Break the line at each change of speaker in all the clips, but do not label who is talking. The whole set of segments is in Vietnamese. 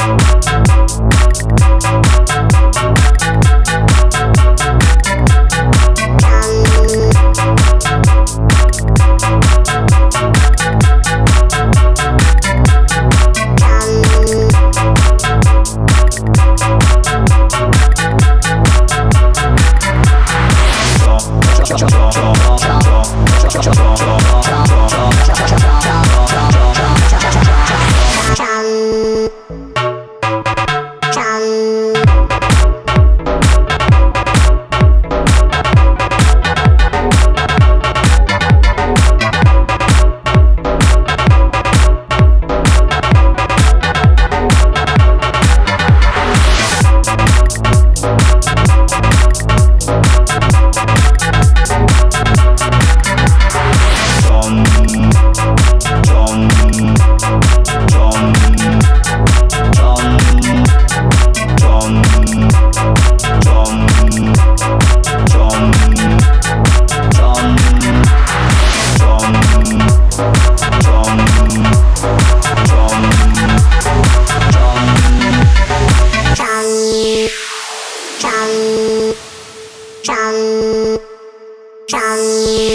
Thank you. Música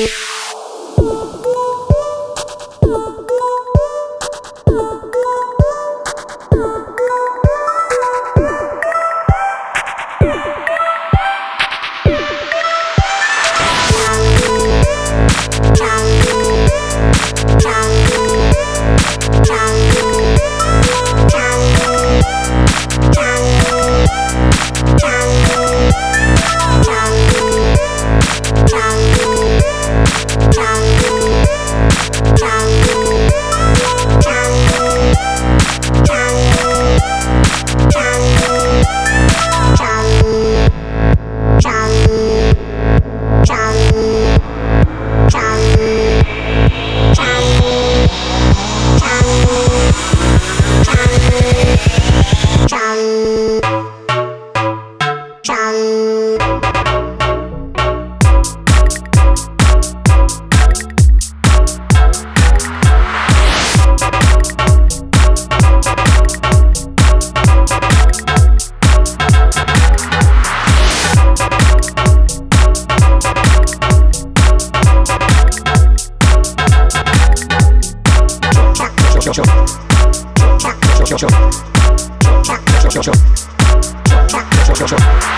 Gracias.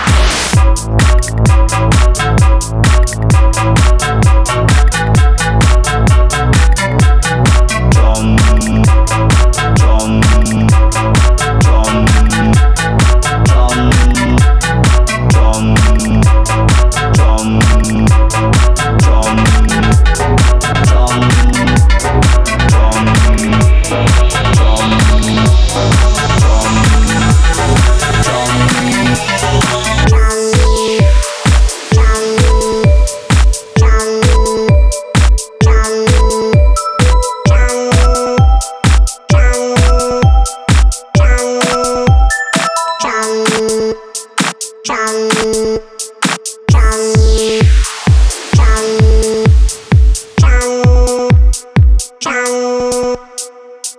Trong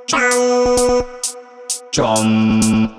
Trong Trong